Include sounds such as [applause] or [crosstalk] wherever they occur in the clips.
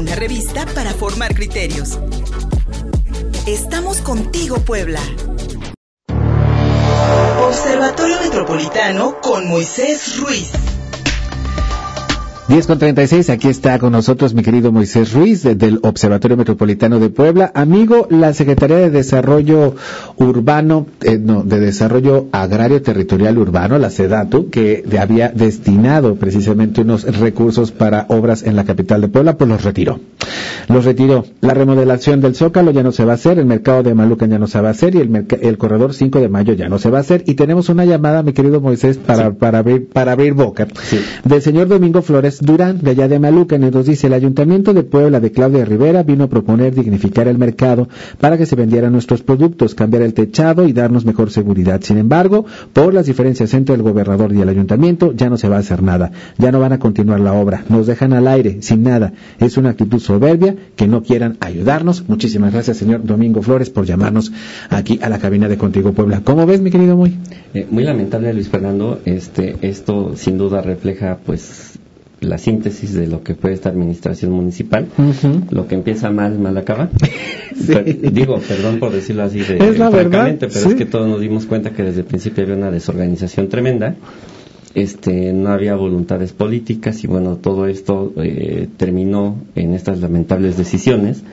una revista para formar criterios. Estamos contigo, Puebla. Observatorio Metropolitano con Moisés Ruiz. 10 con 36, aquí está con nosotros mi querido Moisés Ruiz del Observatorio Metropolitano de Puebla. Amigo, la Secretaría de Desarrollo Urbano, eh, no, de Desarrollo Agrario Territorial Urbano, la SEDATU, que había destinado precisamente unos recursos para obras en la capital de Puebla, pues los retiró. Los retiró. La remodelación del Zócalo ya no se va a hacer, el mercado de Malucan ya no se va a hacer y el, el corredor 5 de mayo ya no se va a hacer. Y tenemos una llamada, mi querido Moisés, para, para, abrir, para abrir boca, del señor Domingo Flores Durán, de allá de Malucan, nos dice, el Ayuntamiento de Puebla de Claudia Rivera vino a proponer dignificar el mercado para que se vendieran nuestros productos, cambiar el techado y darnos mejor seguridad. Sin embargo, por las diferencias entre el gobernador y el ayuntamiento, ya no se va a hacer nada. Ya no van a continuar la obra. Nos dejan al aire, sin nada. Es una actitud soberbia que no quieran ayudarnos. Muchísimas gracias, señor Domingo Flores, por llamarnos aquí a la cabina de Contigo Puebla. ¿Cómo ves, mi querido Muy? Eh, muy lamentable, Luis Fernando. Este, esto sin duda refleja, pues, la síntesis de lo que fue esta administración municipal. Lo que empieza mal, mal acaba. [laughs] digo, perdón por decirlo así de, es la verdad, pero es que todos nos dimos cuenta que desde el principio había una desorganización tremenda. Este, no había voluntades políticas y bueno, todo esto eh, terminó en estas lamentables decisiones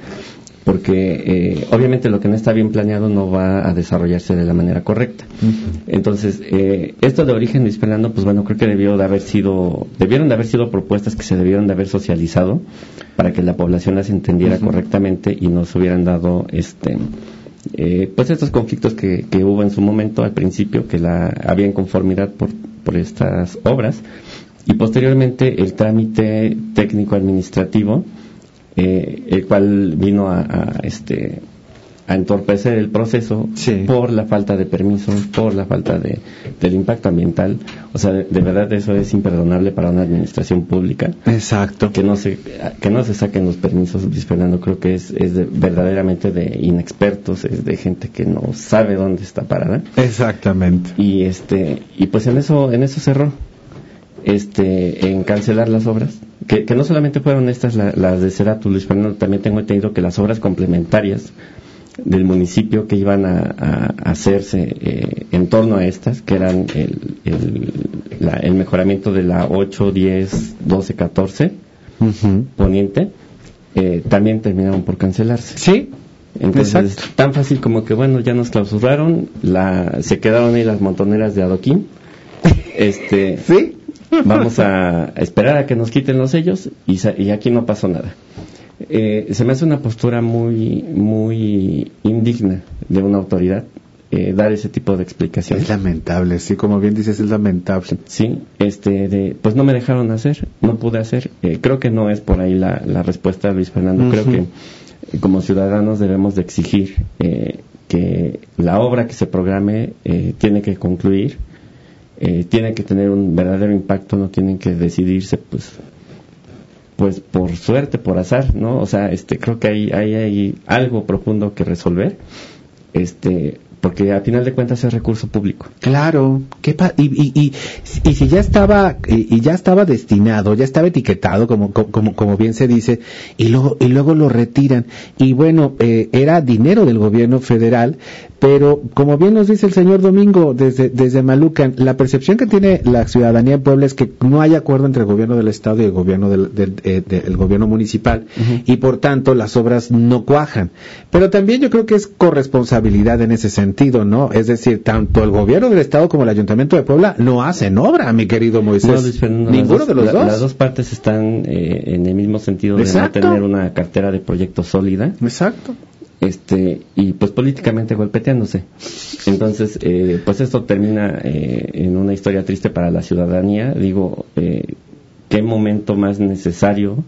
porque eh, obviamente lo que no está bien planeado no va a desarrollarse de la manera correcta. Entonces, eh, esto de origen Luis Fernando, pues bueno, creo que debió de haber sido, debieron de haber sido propuestas que se debieron de haber socializado para que la población las entendiera correctamente y nos hubieran dado este eh, pues estos conflictos que, que, hubo en su momento al principio, que la había inconformidad por, por estas obras. Y posteriormente el trámite técnico administrativo eh, el cual vino a, este a entorpecer el proceso por la falta de permisos, por la falta de, del impacto ambiental. O sea, de, verdad eso es imperdonable para una administración pública. Exacto. Que no se, que no se saquen los permisos, Luis Fernando, creo que es, es verdaderamente de inexpertos, es de gente que no sabe dónde está parada. Exactamente. Y este, y pues en eso, en eso cerró este, en cancelar las obras, que, no solamente fueron estas las de Ceratu, Luis Fernando, también tengo entendido que las obras complementarias del municipio que iban a, hacerse eh, en torno a estas, que eran el, el, mejoramiento de la 8, 10, 12, 14 poniente, eh, también terminaron por cancelarse. Sí. Entonces, tan fácil como que, bueno, ya nos clausuraron, la, se quedaron ahí las montoneras de adoquín. [laughs] Este, ¿Sí? Vamos a esperar a que nos quiten los sellos y, aquí no pasó nada. Eh, se me hace una postura muy, muy indigna de una autoridad eh, dar ese tipo de explicaciones. Es lamentable, sí, como bien dices, es lamentable. Sí, este, de, pues no me dejaron hacer, no pude hacer. Eh, creo que no es por ahí la, la respuesta, Luis Fernando. Creo que como ciudadanos debemos de exigir que la obra que se programe tiene que concluir eh, tienen que tener un verdadero impacto, no tienen que decidirse pues pues por suerte, por azar, ¿no? O sea, este creo que hay, hay, hay algo profundo que resolver. Este, porque a final de cuentas es recurso público. Claro, ¿qué y, y, y, y, si ya estaba y, ya estaba destinado, ya estaba etiquetado como como como bien se dice y luego y luego lo retiran y bueno eh, era dinero del gobierno federal, pero como bien nos dice el señor Domingo desde desde Malucan, la percepción que tiene la ciudadanía de Puebla es que no hay acuerdo entre el gobierno del estado y el gobierno del, del, eh, gobierno municipal y por tanto las obras no cuajan. Pero también yo creo que es corresponsabilidad en ese sentido sentido, ¿no? Es decir, tanto el gobierno del Estado como el Ayuntamiento de Puebla no hacen obra, mi querido Moisés. Ninguno de los dos. Las dos partes están eh, en el mismo sentido de no tener una cartera de proyectos sólida. Exacto. Este, y pues políticamente golpeteándose. Entonces, eh, pues esto termina eh, en una historia triste para la ciudadanía. Digo, qué momento más necesario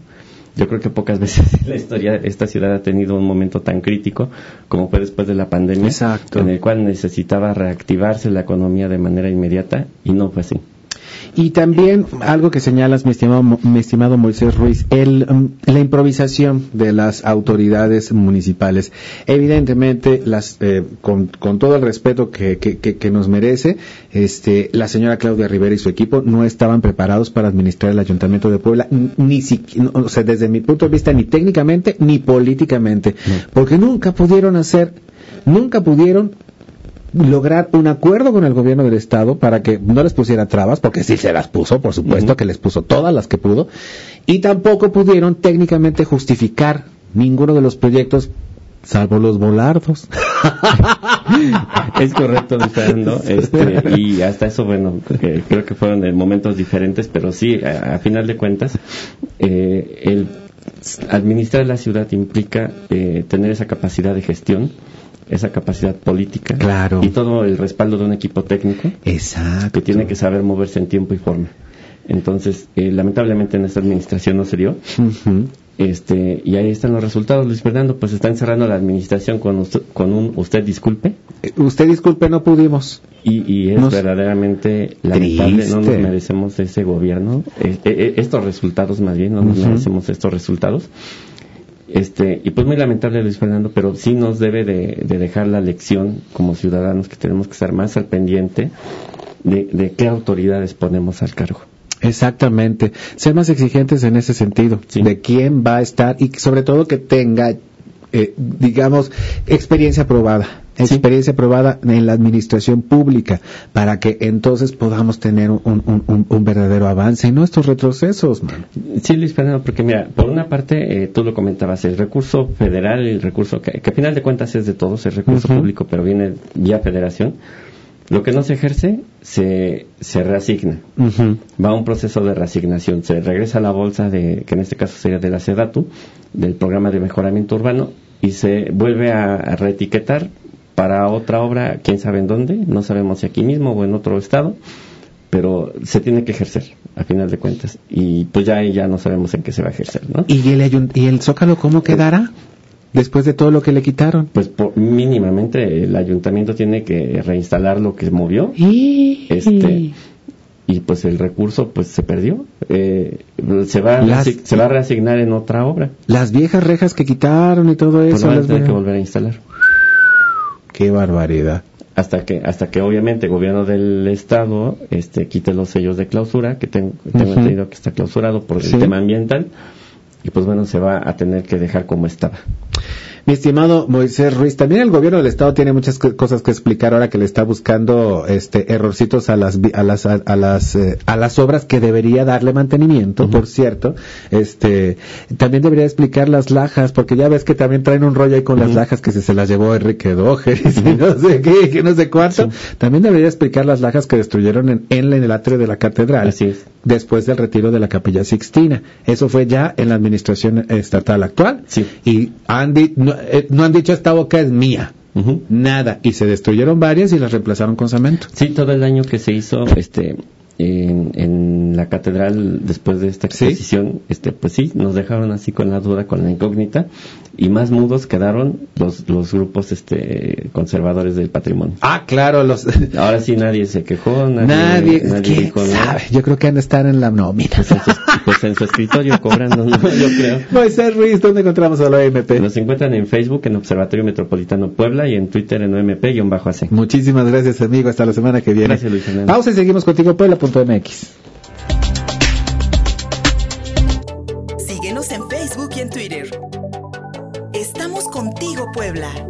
yo creo que pocas [laughs] veces en la historia esta ciudad ha tenido un momento tan crítico como fue después de la pandemia, Exacto. en el cual necesitaba reactivarse la economía de manera inmediata y no fue así. Y también algo que señalas, mi estimado, mi estimado Moisés Ruiz, el, mm, la improvisación de las autoridades municipales. Evidentemente, las, eh, con, con, todo el respeto que, que, que, nos merece, este, la señora Claudia Rivera y su equipo no estaban preparados para administrar el Ayuntamiento de Puebla, ni siquiera, o sea, desde mi punto de vista, ni técnicamente ni políticamente, porque nunca pudieron hacer, nunca pudieron lograr un acuerdo con el gobierno del estado para que no les pusiera trabas, porque sí se las puso, por supuesto que les puso todas las que pudo, y tampoco pudieron técnicamente justificar ninguno de los proyectos salvo los volardos. [laughs] es correcto, Fernando. Este, y hasta eso, bueno, creo que fueron en momentos diferentes, pero sí, a, final de cuentas, eh, el administrar la ciudad implica eh, tener esa capacidad de gestión esa capacidad política claro. y todo el respaldo de un equipo técnico Exacto. que tiene que saber moverse en tiempo y forma. Entonces, eh, lamentablemente en esta administración no se dio. este, y ahí están los resultados, Luis Fernando. Pues está encerrando la administración con, usted, con un usted disculpe. Eh, usted disculpe, no pudimos. Y, es verdaderamente lamentable, no nos merecemos ese gobierno, eh, estos resultados más bien, no nos merecemos estos resultados. Este, y pues muy lamentable Luis Fernando, pero sí nos debe de, dejar la lección como ciudadanos que tenemos que estar más al pendiente de, qué autoridades ponemos al cargo. Exactamente, ser más exigentes en ese sentido, de quién va a estar y sobre todo que tenga, eh, digamos, experiencia probada experiencia probada en la administración pública para que entonces podamos tener un, verdadero avance y no estos retrocesos. Sí, Luis Fernando, porque mira, por una parte, eh, tú lo comentabas, el recurso federal, el recurso que, que, a final de cuentas es de todos, el recurso público, pero viene vía federación. Lo que no se ejerce se, se reasigna. Va a un proceso de reasignación. Se regresa a la bolsa de, que en este caso sería de la SEDATU, del programa de mejoramiento urbano, y se vuelve a reetiquetar para otra obra, quién sabe en dónde, no sabemos si aquí mismo o en otro estado, pero se tiene que ejercer, a final de cuentas. Y pues ya, ya no sabemos en qué se va a ejercer, ¿no? ¿Y el, y el Zócalo cómo quedará? Después de todo lo que le quitaron. Pues mínimamente el ayuntamiento tiene que reinstalar lo que movió. ¿Y? Este, y pues el recurso pues se perdió. Eh, se, va se va a reasignar en otra obra. Las viejas rejas que quitaron y todo eso. Pues las que volver a instalar. Qué barbaridad. Hasta que, hasta que obviamente el gobierno del estado este, quite los sellos de clausura, que tengo, entendido que está clausurado por el tema ambiental, y pues bueno, se va a tener que dejar como estaba. Mi estimado Moisés Ruiz, también el gobierno del estado tiene muchas cosas que explicar ahora que le está buscando este errorcitos a las a las a, las eh, a las obras que debería darle mantenimiento, por cierto. Este también debería explicar las lajas porque ya ves que también traen un rollo ahí con las lajas que se, las llevó Enrique Doger [laughs] y no sé qué, que no sé cuánto. También debería explicar las lajas que destruyeron en, en, el atrio de la catedral. Así después del retiro de la Capilla Sixtina. Eso fue ya en la administración estatal actual. Sí. Y Andy eh, no, han dicho esta boca es mía. Nada. Y se destruyeron varias y las reemplazaron con cemento. Sí, todo el año que se hizo este en, la catedral después de esta exposición, este, pues sí, nos dejaron así con la duda, con la incógnita, y más mudos quedaron los, los grupos este, conservadores del patrimonio. Ah, claro, los... [laughs] Ahora sí nadie se quejó, nadie, nadie, sabe? Yo creo que han de estar en la nómina. Pues en su, pues en su escritorio cobrando, [laughs] yo creo. Moisés Ruiz, ¿dónde encontramos a la OMP? Nos encuentran en Facebook, en Observatorio Metropolitano Puebla, y en Twitter en OMP-AC. Muchísimas gracias, amigo. Hasta la semana que viene. Gracias, Luis Fernando. Pausa y seguimos contigo, Puebla. Puebla.